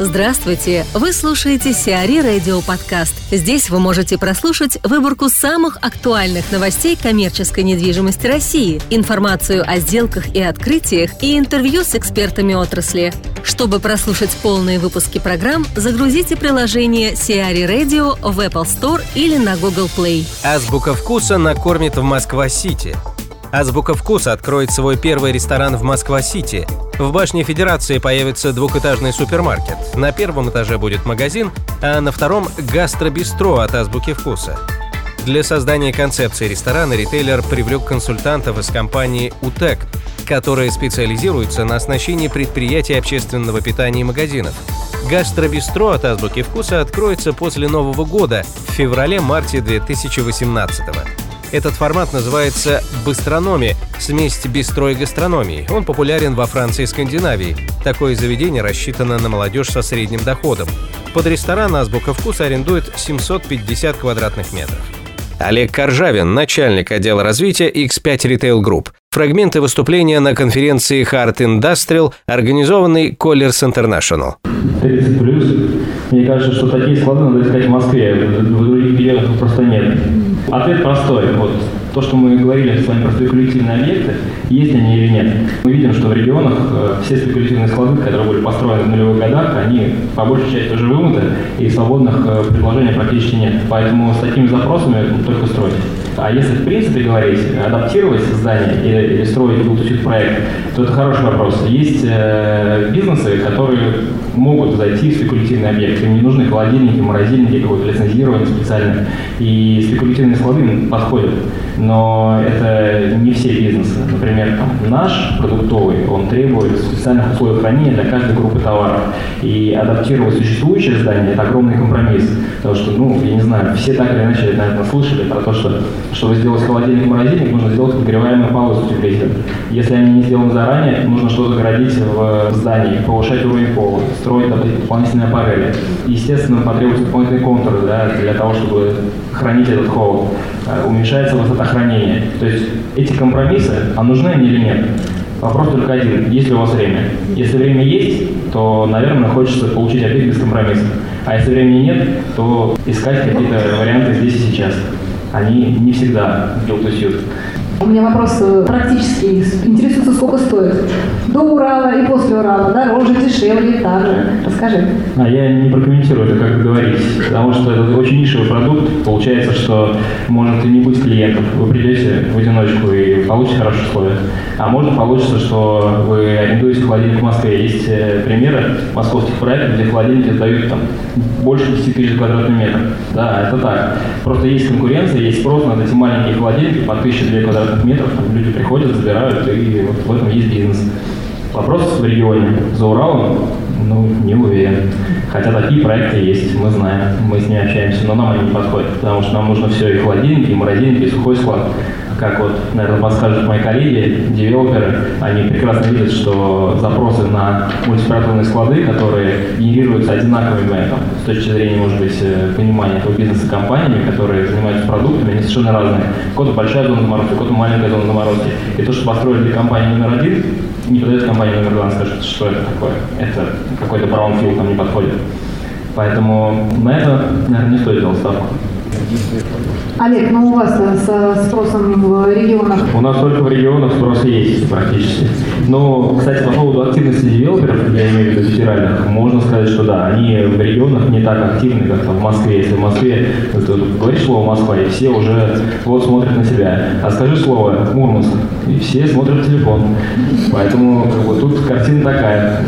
Здравствуйте! Вы слушаете Сиари Радио Подкаст. Здесь вы можете прослушать выборку самых актуальных новостей коммерческой недвижимости России, информацию о сделках и открытиях и интервью с экспертами отрасли. Чтобы прослушать полные выпуски программ, загрузите приложение Сиари Radio в Apple Store или на Google Play. Азбука вкуса накормит в Москва-Сити. Азбука вкуса откроет свой первый ресторан в Москва-Сити. В башне Федерации появится двухэтажный супермаркет. На первом этаже будет магазин, а на втором – гастробистро от Азбуки вкуса. Для создания концепции ресторана ритейлер привлек консультантов из компании «УТЕК», которые специализируются на оснащении предприятий общественного питания и магазинов. Гастробистро от Азбуки вкуса откроется после Нового года в феврале-марте 2018 года. Этот формат называется «быстрономи» — смесь бистро и гастрономии. Он популярен во Франции и Скандинавии. Такое заведение рассчитано на молодежь со средним доходом. Под ресторан «Азбука вкуса» арендует 750 квадратных метров. Олег Коржавин, начальник отдела развития X5 Retail Group. Фрагменты выступления на конференции Hard Industrial, организованной Colliers International. 30 плюс. Мне кажется, что такие склады надо искать в Москве. В других регионах просто нет. Ответ простой. Вот то, что мы говорили с вами про спекулятивные объекты, есть они или нет. Мы видим, что в регионах э, все спекулятивные склады, которые были построены в нулевых годах, они по большей части уже вымыты, и свободных э, предложений практически нет. Поэтому с такими запросами только строить. А если в принципе говорить, адаптировать здание или, или строить build проект, то это хороший вопрос. Есть э, бизнесы, которые могут зайти в спекулятивный объект. Им не нужны холодильники, морозильники, какое-то лицензирование специальное. И спекулятивные склады подходят. Но это не все бизнесы. Например, там, наш продуктовый, он требует специальных условий хранения для каждой группы товаров. И адаптировать существующее здание – это огромный компромисс. Потому что, ну, я не знаю, все так или иначе, наверное, слышали про то, что чтобы сделать холодильник морозильник, нужно сделать подогреваемую полосу утеплителя. Если они не сделаны заранее, нужно что-то заградить в здании, повышать уровень пола, строить дополнительные аппарели. Естественно, потребуются дополнительные контуры да, для того, чтобы хранить этот холод. Э, уменьшается высота хранения. То есть эти компромиссы, а нужны они или нет? Вопрос только один. Есть ли у вас время? Если время есть, то, наверное, хочется получить объект без компромиссов. А если времени нет, то искать какие-то варианты здесь и сейчас они не всегда build to suit. У меня вопрос э, практический. Интересуется, сколько стоит? До Урала и после Урала, дороже, дешевле, так же. Расскажи. А я не прокомментирую это, как говорить, потому что это очень нишевый продукт. Получается, что может и не быть клиентов. Вы придете в одиночку и получите хорошие условия. А может получится, что вы арендуете холодильник в Москве. Есть э, примеры московских проектов, где холодильники сдают там больше 10 тысяч квадратных метров. Да, это так. Просто есть конкуренция, есть спрос на эти маленькие холодильники по 1002 квадратных квадратных метров, люди приходят, забирают, и вот в этом есть бизнес. Вопрос в регионе. За Уралом, ну, не уверен. Хотя такие проекты есть, мы знаем, мы с ними общаемся, но нам они не подходят, потому что нам нужно все, и холодильники, и морозильники, и сухой склад как вот, наверное, подскажут мои коллеги, девелоперы, они прекрасно видят, что запросы на мультиоператорные склады, которые генерируются одинаковыми там, с точки зрения, может быть, э, понимания этого бизнеса компаниями, которые занимаются продуктами, они совершенно разные. У кого-то большая зона заморозки, кого-то маленькая зона заморозки. И то, что построили для компании номер один, не подойдет компания номер два, скажет, что это такое. Это какой-то браунфилд нам не подходит. Поэтому на это, наверное, не стоит делать ставку. Олег, ну у вас со спросом в регионах? У нас только в регионах спрос есть практически. Но, кстати, по поводу активности девелоперов, я имею в виду федеральных, можно сказать, что да, они в регионах не так активны, как в Москве. Если в Москве ты говоришь слово Москва, и все уже вот смотрят на себя. А скажи слово Мурманск, и все смотрят в телефон. Поэтому как бы, тут картина такая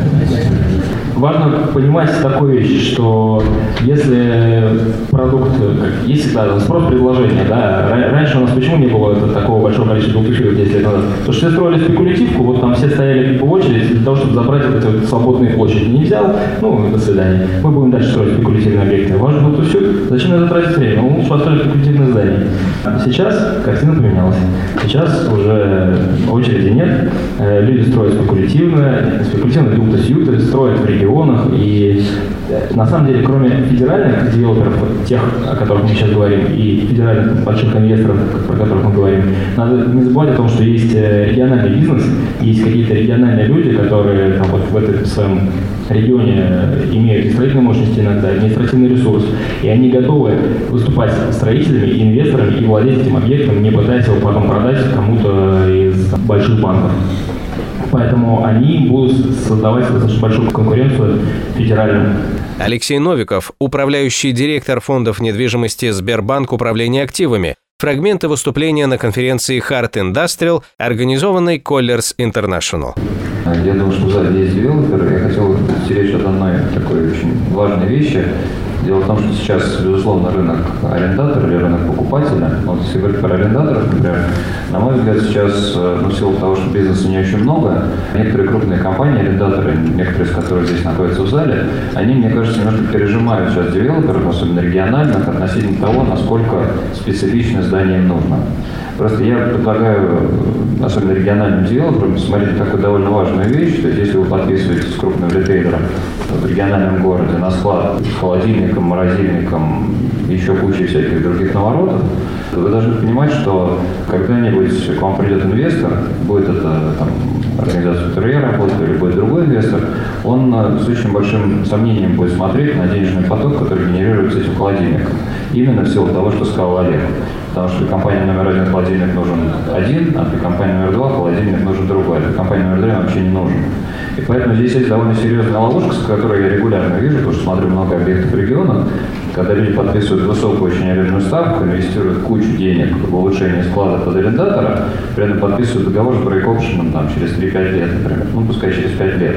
важно понимать такую вещь, что если продукт, как, есть спрос предложения, да, раньше у нас почему не было это, такого большого количества долгофилов 10 лет назад? Потому что все строили спекулятивку, вот там все стояли по очереди для того, чтобы забрать вот эти вот свободные площади. Не взял, ну, до свидания. Мы будем дальше строить спекулятивные объекты. Ваш был все, зачем это тратить время? Мы лучше построить спекулятивное здание. Сейчас картина поменялась. Сейчас уже очереди нет, э, люди строят спекулятивно, спекулятивно build строят в регионе, регионах. И э, на самом деле, кроме федеральных девелоперов, тех, о которых мы сейчас говорим, и федеральных больших инвесторов, про которых мы говорим, надо не забывать о том, что есть э, региональный бизнес, есть какие-то региональные люди, которые там, вот в этой своем регионе имеют и строительные мощности иногда, административный ресурс, и они готовы выступать строителями, инвесторами и владеть этим объектом, не пытаясь его потом продать кому-то из больших банков. Поэтому они будут создавать достаточно большую конкуренцию федеральным. Алексей Новиков, управляющий директор фондов недвижимости Сбербанк управления активами, Фрагменты выступления на конференции Hard Industrial, организованной Colliers International. Я думаю, что сзади есть девелопер. Я хотел речь от одной такой очень важной вещи. Дело в том, что сейчас, безусловно, рынок арендатора или рынок покупателя, вот если говорить про арендаторов, например, на мой взгляд, сейчас, э, ну, в силу того, что бизнеса не очень много, некоторые крупные компании, арендаторы, некоторые из которых здесь находятся в зале, они, мне кажется, немножко пережимают сейчас девелоперов, особенно региональных, относительно того, насколько специфично здание нужно. Просто я предлагаю, особенно региональным девелоперам, смотреть такую довольно важную вещь, то есть если вы подписываетесь с крупным ритейлером в региональном городе на склад с холодильником, морозильником, еще кучей всяких других наворотов, то вы должны понимать, что когда-нибудь к вам придет инвестор, будет это там, организация, в которой я работаю, или будет другой инвестор, он э, с очень большим сомнением будет смотреть на денежный поток, который генерируется этим холодильником. Именно в силу того, что сказал Олег. Потому что для компании номер один холодильник нужен один, а для компании номер два холодильник нужен другой. А для компании номер три вообще не нужен. И поэтому здесь есть довольно серьезная ловушка, с которой я регулярно вижу, потому что смотрю много объектов в регионах, когда люди подписывают высокую очень арендную ставку, инвестируют кучу денег в улучшение склада под арендатора, при этом подписывают договор с брейк-опшеном там, через 3-5 лет, например. Ну, пускай через 5 лет.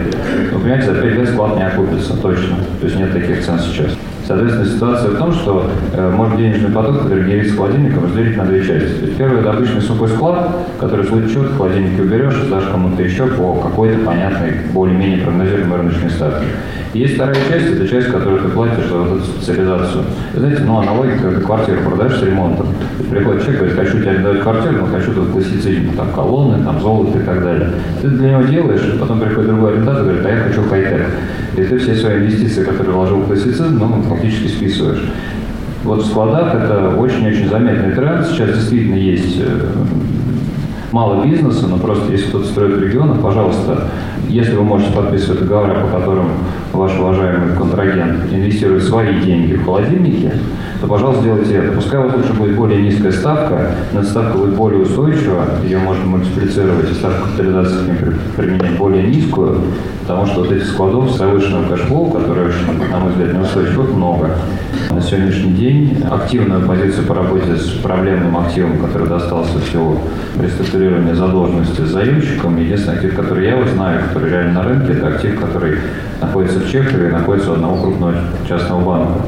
Но, понимаете, за 5 лет склад не окупится, точно. То есть нет таких цен сейчас. Соответственно, ситуация в том, что э, можно денежный поток, который генерится холодильником, разделить на две части. То первый – это обычный сухой склад, который в случае чего ты уберешь и сдашь кому-то еще по какой-то понятной, более-менее прогнозируемой рыночной ставке. И есть вторая часть – это часть, которую ты платишь за вот эту специализацию. Вы знаете, ну, аналогия, когда квартиру продаешь с ремонтом. Приходит человек, говорит, хочу тебе отдать квартиру, но хочу тут классицизм, там, колонны, там, золото и так далее. Ты для него делаешь, потом приходит другой арендатор, говорит, а я хочу хай-тек. И ты все свои инвестиции, которые вложил в классицизм, ну, фактически списываешь. Вот в складах это очень-очень заметный тренд. Сейчас действительно есть э, мало бизнеса, но просто если кто-то строит в регионах, пожалуйста, если вы можете подписывать договора, по которым ваш уважаемый контрагент инвестирует свои деньги в холодильники, то, пожалуйста, сделайте это. Пускай вас лучше будет более низкая ставка, но ставка будет более устойчива, ее можно мультиплицировать, и ставку капитализации применять более низкую, потому что вот этих складов с завышенным cash flow, которые очень, на мой взгляд, неустойчивых, много. На сегодняшний день активную позицию по работе с проблемным активом, который достался в ходе реструктурирования задолженности с заемщиком, единственный актив, который я вот знаю, который реально на рынке, это актив, который находится в Чехове и находится у одного крупного частного банка.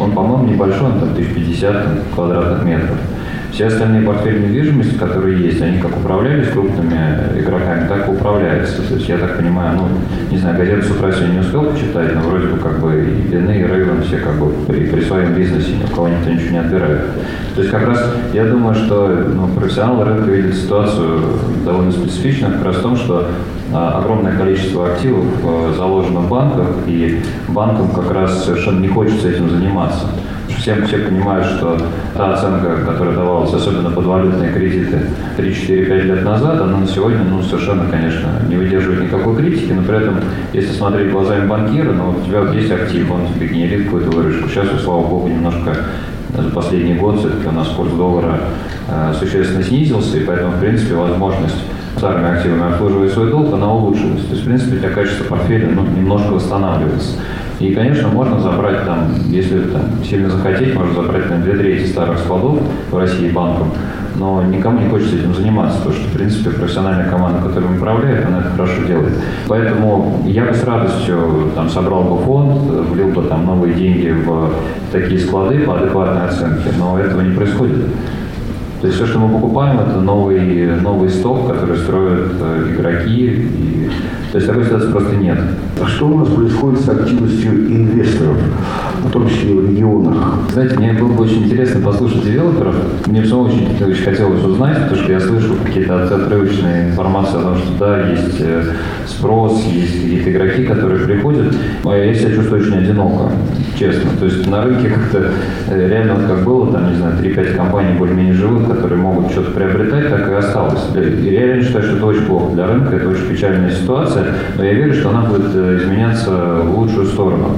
Он, по-моему, небольшой, он там 1050 квадратных метров. Все остальные портфели недвижимости, которые есть, они как управлялись крупными игроками, так и управляются. То есть я так понимаю, ну, не знаю, газету с утра сегодня не успел почитать, но вроде бы как бы и Бены, и Рейвен все как бы при, при своем бизнесе, ни у кого никто ничего не отбирает. То есть как раз я думаю, что ну, профессионалы рынка видят ситуацию довольно специфичную, как раз в том, что а, огромное количество активов а, заложено в банках, и банкам как раз совершенно не хочется этим заниматься. Всем все понимают, что та оценка, которая давалась, особенно под валютные кредиты 3-4-5 лет назад, она на сегодня ну, совершенно, конечно, не выдерживает никакой критики, но при этом, если смотреть глазами банкира, ну, у тебя вот есть актив, он тебе генерит какую-то выручку. Сейчас, слава богу, немножко за последний год все-таки у нас курс доллара э, существенно снизился, и поэтому, в принципе, возможность старыми активами обслуживать свой долг, она улучшилась. То есть, в принципе, у тебя качество портфеля ну, немножко восстанавливается. И, конечно, можно забрать там, если там, сильно захотеть, можно забрать там две трети старых складов в России банком, но никому не хочется этим заниматься, потому что, в принципе, профессиональная команда, которая управляет, она это хорошо делает. Поэтому я бы с радостью там собрал бы фонд, влил бы там новые деньги в такие склады по адекватной оценке, но этого не происходит. То есть все, что мы покупаем, это новый, новый сток, который строят э, игроки. И, то есть такой ситуации просто нет. А что у нас происходит с активностью инвесторов? И в регионах. Знаете, мне было бы очень интересно послушать девелоперов. Мне все очень, очень хотелось узнать, потому что я слышу какие-то отрывочные информации о том, что да, есть э, спрос, есть какие-то игроки, которые приходят. А я себя чувствую очень одиноко, честно. То есть на рынке как-то э, реально как было, там, не знаю, 3-5 компаний более-менее живых, которые могут что-то приобретать, так и осталось. И реально считаю, что это очень плохо для рынка, это очень печальная ситуация, но я верю, что она будет э, изменяться в лучшую сторону.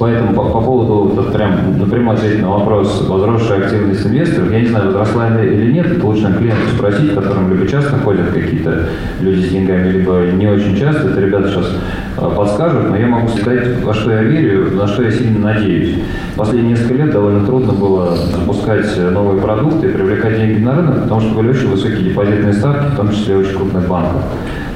Поэтому по, по поводу вот, прям напрямую ответить на вопрос возросшей активности инвесторов, я не знаю, возросла или нет, это лучше клиенту спросить, которым либо часто ходят какие-то люди с деньгами, либо не очень часто. Это ребята сейчас а, подскажут, но я могу сказать, во что я верю, на что я сильно надеюсь. Последние несколько лет довольно трудно было запускать новые продукты и привлекать деньги на рынок, потому что были очень высокие депозитные ставки, в том числе очень крупных банков.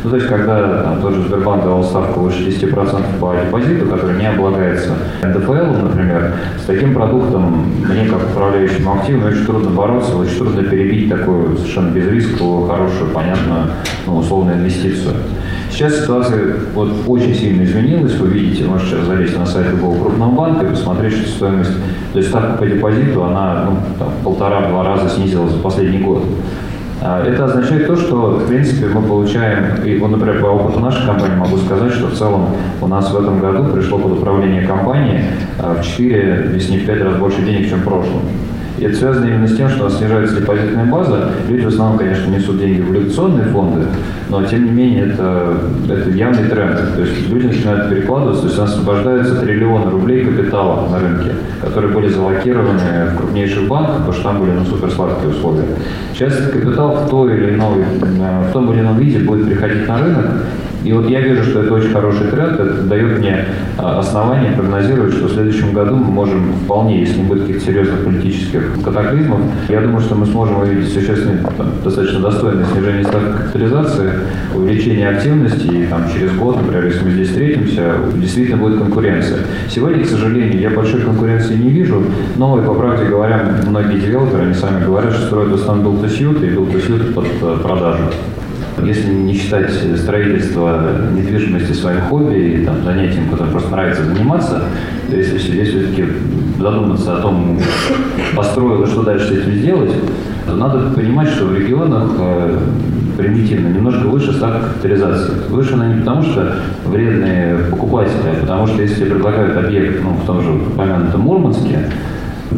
Ну, то есть, когда там, тот же Сбербанк давал ставку выше 10% по депозиту, который не облагается НДФЛ, например, с таким продуктом мне, как управляющему активу, очень трудно бороться, очень трудно перебить такую совершенно безрисковую, хорошую, понятную, ну, условную инвестицию. Сейчас ситуация вот очень сильно изменилась. Вы видите, можете сейчас залезть на сайт любого крупного банка и посмотреть, что стоимость, то есть ставка по депозиту, она ну, полтора-два раза снизилась за последний год. А, это означает то, что, в принципе, мы получаем, и, вот, например, по опыту нашей компании могу сказать, что в целом у нас в этом году пришло под управление компании а, в 4, если не в 5 раз больше денег, чем в прошлом. И это связано именно с тем, что у нас снижается депозитная база. Люди в основном, конечно, несут деньги в облигационные фонды, но тем не менее это, это явный тренд. То есть люди начинают перекладываться, то есть у нас освобождаются триллионы рублей капитала на рынке, которые были залокированы в крупнейших банках, потому что там были ну, суперсладкие условия. Сейчас капитал в, той или иной, в том или ином виде будет приходить на рынок, и вот я вижу, что это очень хороший тренд, это дает мне а, основание прогнозировать, что в следующем году мы можем вполне, если не будет каких-то серьезных политических катаклизмов, я думаю, что мы сможем увидеть существенное, там, достаточно достойное снижение ставки капитализации, увеличение активности, и там, через год, например, если мы здесь встретимся, действительно будет конкуренция. Сегодня, к сожалению, я большой конкуренции не вижу, но, и по правде говоря, многие девелоперы, они сами говорят, что строят в основном build-to-suit, и build-to-suit под э, продажу. Если не считать строительство недвижимости своим хобби и там, занятием, которым просто нравится заниматься, то если, если все-таки задуматься о том, построил и что дальше с этим сделать, то надо понимать, что в регионах э, примитивно, немножко выше ставка капитализации. Выше она не потому, что вредные покупатели, а потому что если тебе предлагают объект ну, в том же упомянутом Мурманске,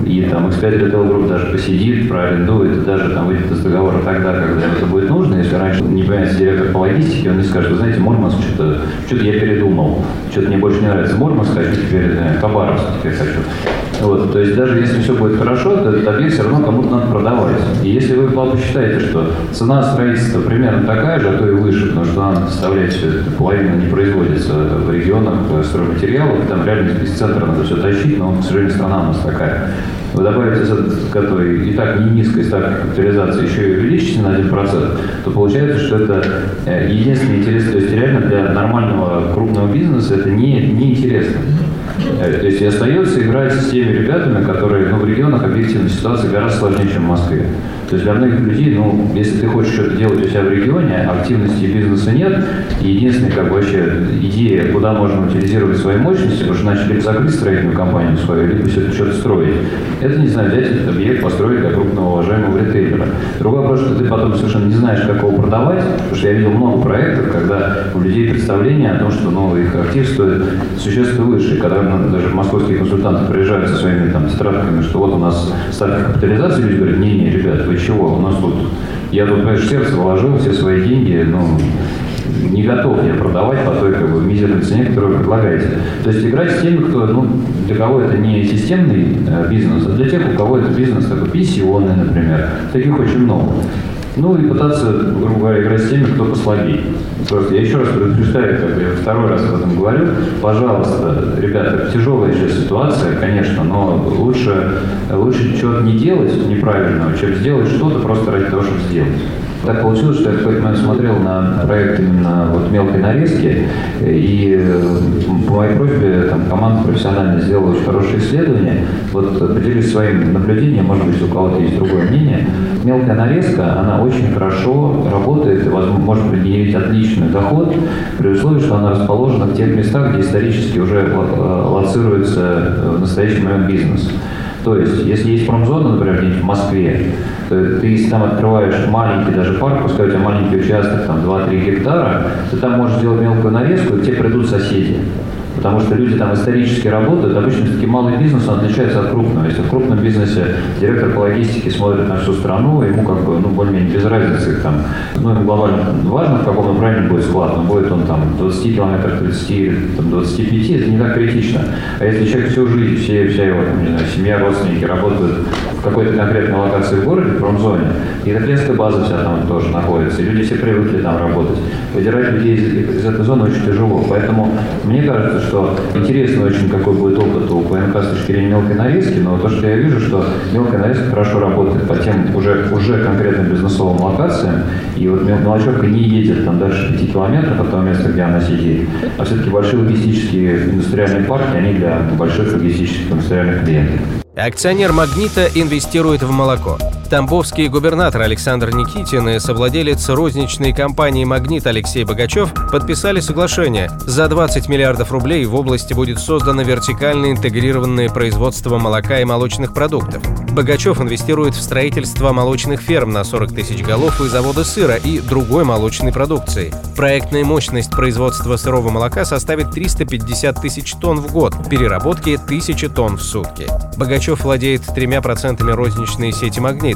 и там X5 Retail Group даже посидит, проарендует, и даже там выйдет из договора тогда, когда это будет нужно. Если раньше не появится директор по логистике, он не скажет, вы знаете, Мурманск, что-то что я передумал, что-то мне больше не нравится Мурманск, хочу теперь э, Хабаровск теперь хочу. Вот, то есть даже если все будет хорошо, то этот объект все равно кому-то надо продавать. И если вы посчитаете, что цена строительства примерно такая же, а то и выше, потому что она составляет все половина не производится в регионах стройматериалов, там реально из центра надо все тащить, но, к сожалению, страна у нас такая. Вы добавите к этой и так не низкой ставке капитализации еще и увеличите на 1%, то получается, что это э, единственный интерес, то есть реально для нормального крупного бизнеса это не, не интересно. Э, то есть и остается играть с теми ребятами, которые ну, в регионах объективно ситуация гораздо сложнее, чем в Москве. То есть для многих людей, ну, если ты хочешь что-то делать у себя в регионе, активности бизнеса нет, и единственная как бы вообще идея, куда можно утилизировать свои мощности, потому что начали закрыть строительную компанию свою, либо все это что-то строить, это, не знаю, взять этот объект, построить для крупного уважаемого ритейлера. Другой вопрос, что ты потом совершенно не знаешь, как его продавать, потому что я видел много проектов, когда у людей представление о том, что ну, их актив стоит существенно выше, и когда даже московские консультанты приезжают со своими там тетрадками, что вот у нас ставка капитализации, люди говорят, не-не, ребят, вы чего? У нас тут, я тут, понимаешь, сердце вложил все свои деньги, ну, не готов я продавать по той как бы, мизерной цене, которую вы предлагаете. То есть играть с теми, кто, ну, для кого это не системный э, бизнес, а для тех, у кого это бизнес такой пенсионный, например. Таких очень много. Ну и пытаться, грубо говоря, играть с теми, кто послабее. Просто я еще раз предупреждаю, как я второй раз об этом говорю, пожалуйста, ребята, тяжелая сейчас ситуация, конечно, но лучше, лучше чего-то не делать неправильного, чем сделать что-то просто ради того, чтобы сделать. Так получилось, что я в какой-то момент смотрел на проект именно вот мелкой нарезки, и э, по моей просьбе там, команда профессионально сделала очень хорошее исследование. Вот поделюсь своим наблюдением, может быть, у кого-то есть другое мнение. Мелкая нарезка, она очень хорошо работает, может генерить отличный доход, при условии, что она расположена в тех местах, где исторически уже э, лоцируется э, в настоящий момент бизнес. То есть, если есть промзона, например, где-нибудь в Москве, то ты если там открываешь маленький даже парк, пускай у тебя маленький участок, там 2-3 гектара, ты там можешь сделать мелкую нарезку, и тебе придут соседи потому что люди там исторически работают, обычно все-таки малый бизнес, отличается от крупного. Если в крупном бизнесе директор по логистике смотрит на всю страну, ему как бы, ну, более-менее без разницы, там, ну, ему глобально важно, в каком направлении будет склад, но будет он там 20 километров, 30, там, 25, это не так критично. А если человек всю жизнь, все, вся его, там, не знаю, семья, родственники работают какой-то конкретной локации в городе, в промзоне, и клиентская база вся там тоже находится, и люди все привыкли там работать. Выдирать людей из, из этой зоны очень тяжело. Поэтому мне кажется, что интересно очень, какой будет опыт у ПНК с точки зрения мелкой нарезки, но то, что я вижу, что мелкая нарезка хорошо работает по тем уже, уже конкретным бизнесовым локациям, и вот мелочевка не едет там дальше 5 километров от того места, где она сидит, а все-таки большие логистические индустриальные парки, они для больших логистических индустриальных клиентов. Акционер «Магнита» инвестирует в молоко. Тамбовский губернатор Александр Никитин и совладелец розничной компании «Магнит» Алексей Богачев подписали соглашение. За 20 миллиардов рублей в области будет создано вертикально интегрированное производство молока и молочных продуктов. Богачев инвестирует в строительство молочных ферм на 40 тысяч голов и завода сыра и другой молочной продукции. Проектная мощность производства сырого молока составит 350 тысяч тонн в год, переработки 1000 тонн в сутки. Богачев владеет тремя процентами розничной сети «Магнит».